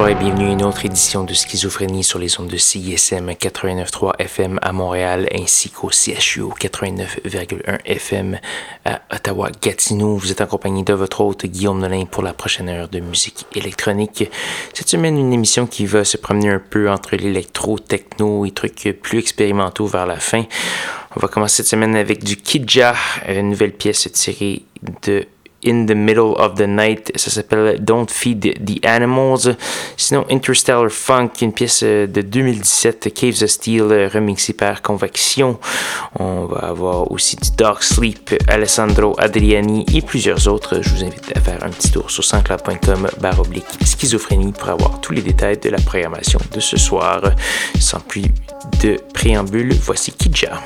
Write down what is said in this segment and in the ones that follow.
Bonsoir et bienvenue à une autre édition de Schizophrénie sur les ondes de CISM 89.3 FM à Montréal ainsi qu'au CHU 89.1 FM à Ottawa-Gatineau. Vous êtes accompagné de votre hôte Guillaume Nolin pour la prochaine heure de musique électronique. Cette semaine, une émission qui va se promener un peu entre l'électro, techno et trucs plus expérimentaux vers la fin. On va commencer cette semaine avec du Kidja, une nouvelle pièce tirée de In the Middle of the Night. Ça s'appelle Don't Feed the Animals. Sinon, Interstellar Funk, une pièce euh, de 2017, Caves of Steel, euh, remixée par Convection. On va avoir aussi du Dark Sleep, Alessandro Adriani et plusieurs autres. Je vous invite à faire un petit tour sur sanscloud.com oblique schizophrénie pour avoir tous les détails de la programmation de ce soir. Sans plus de préambule, voici Kidja.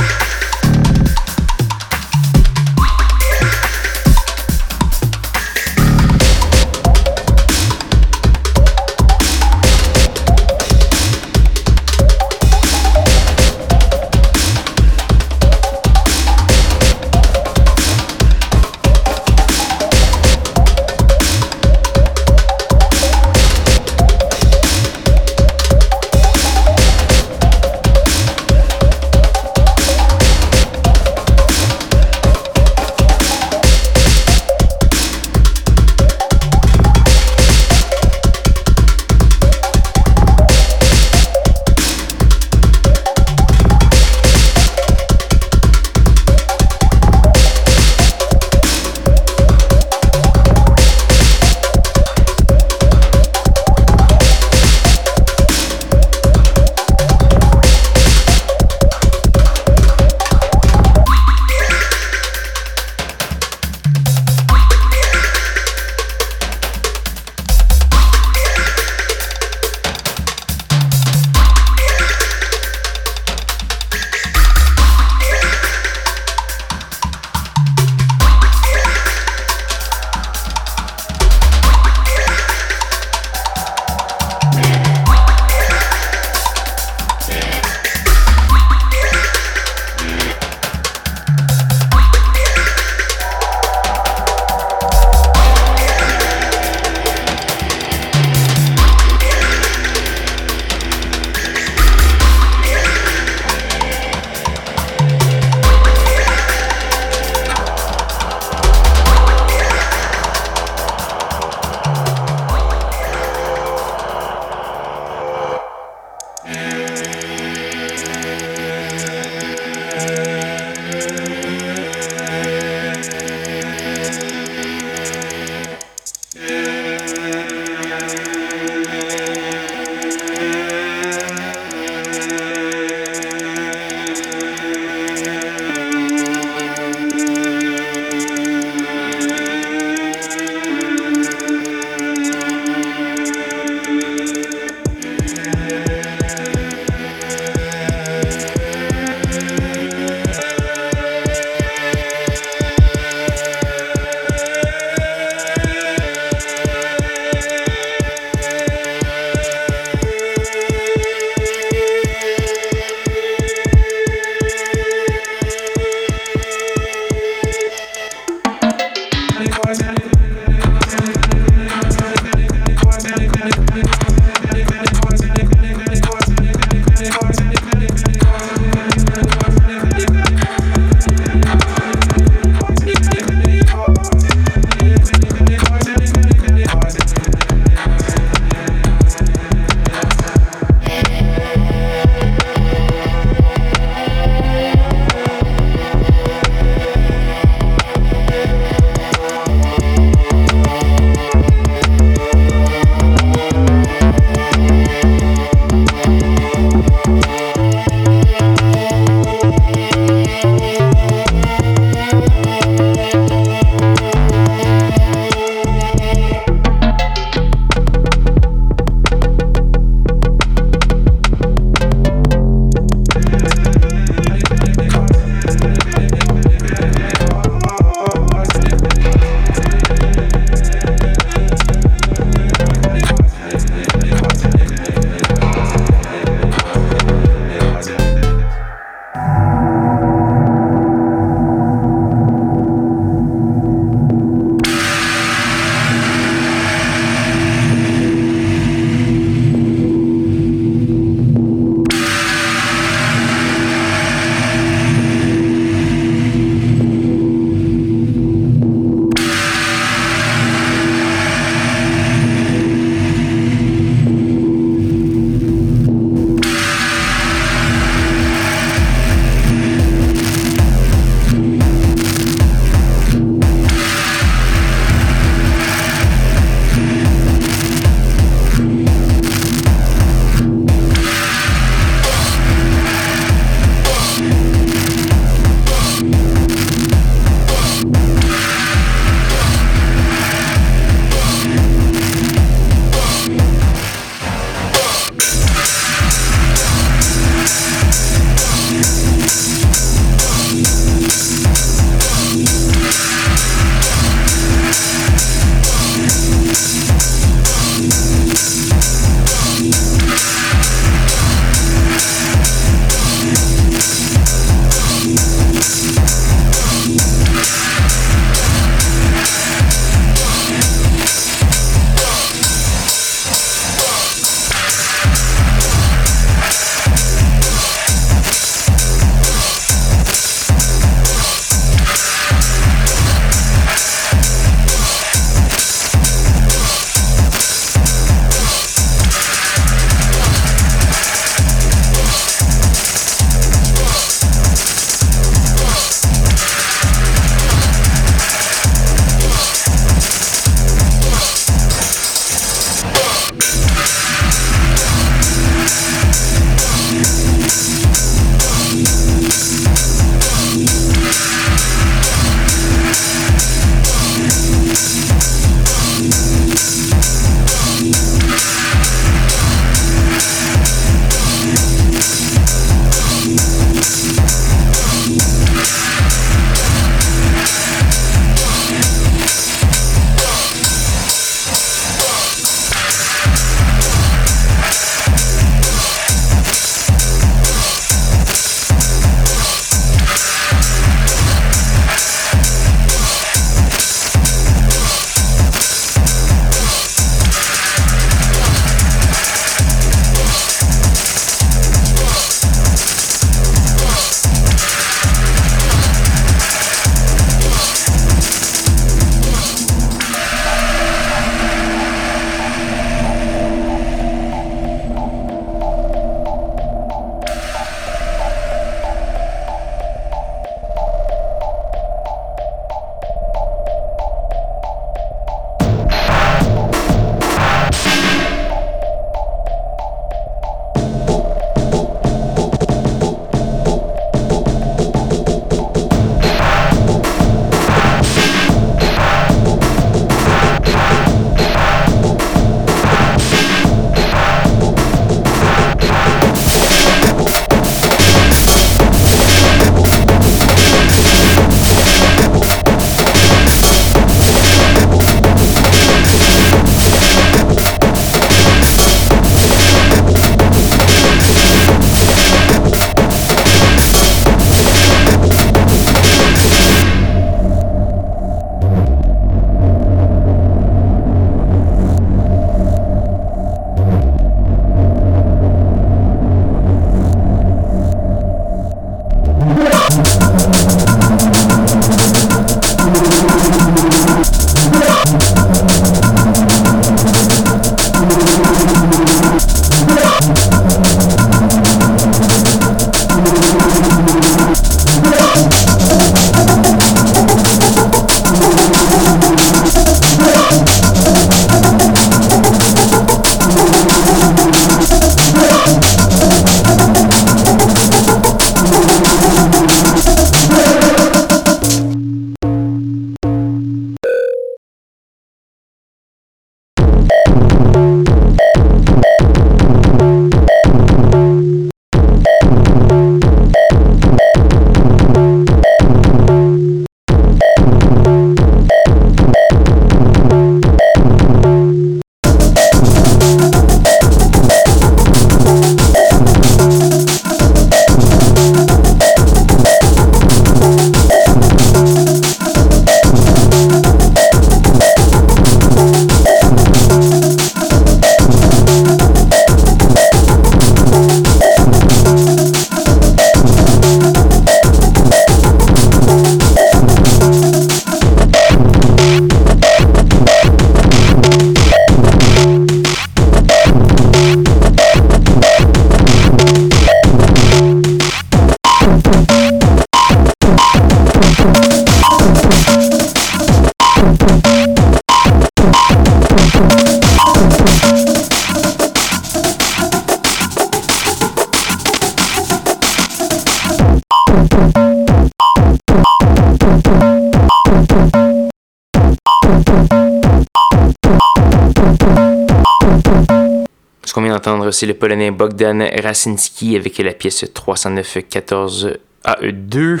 C'est le Polonais Bogdan Racinski avec la pièce 309-14 AE2.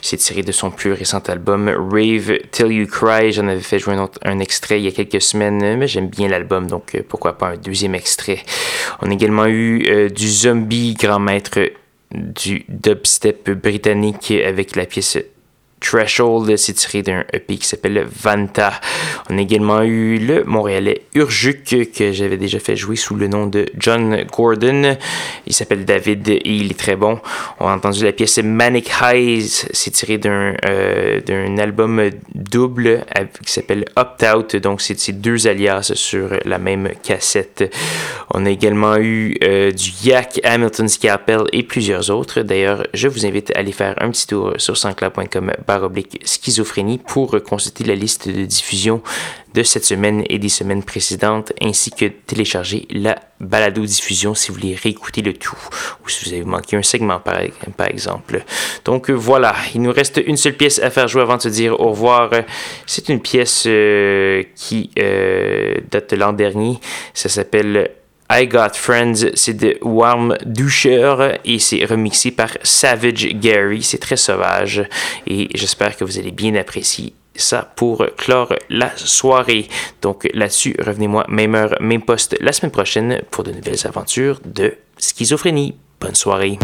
C'est tiré de son plus récent album Rave Till You Cry. J'en avais fait jouer un, extrait il y a quelques semaines, mais j'aime bien l'album, donc euh, pourquoi pas un deuxième extrait. On a également eu euh, du Zombie Grand Maître du dubstep britannique avec la pièce Threshold, c'est tiré d'un EP qui s'appelle Vanta. On a également eu le Montréalais Urjuk que j'avais déjà fait jouer sous le nom de John Gordon. Il s'appelle David et il est très bon. On a entendu la pièce Manic Highs, c'est tiré d'un euh, album double qui s'appelle Opt Out. Donc c'est ces deux alias sur la même cassette. On a également eu euh, du Yak, Hamilton Scalpel et plusieurs autres. D'ailleurs, je vous invite à aller faire un petit tour sur sanscloud.com oblique schizophrénie pour consulter la liste de diffusion de cette semaine et des semaines précédentes, ainsi que télécharger la balado-diffusion si vous voulez réécouter le tout, ou si vous avez manqué un segment par, par exemple. Donc voilà, il nous reste une seule pièce à faire jouer avant de se dire au revoir. C'est une pièce euh, qui euh, date de l'an dernier, ça s'appelle I Got Friends, c'est de Warm Doucheur et c'est remixé par Savage Gary. C'est très sauvage et j'espère que vous allez bien apprécier ça pour clore la soirée. Donc là-dessus, revenez-moi même heure, même poste la semaine prochaine pour de nouvelles aventures de schizophrénie. Bonne soirée.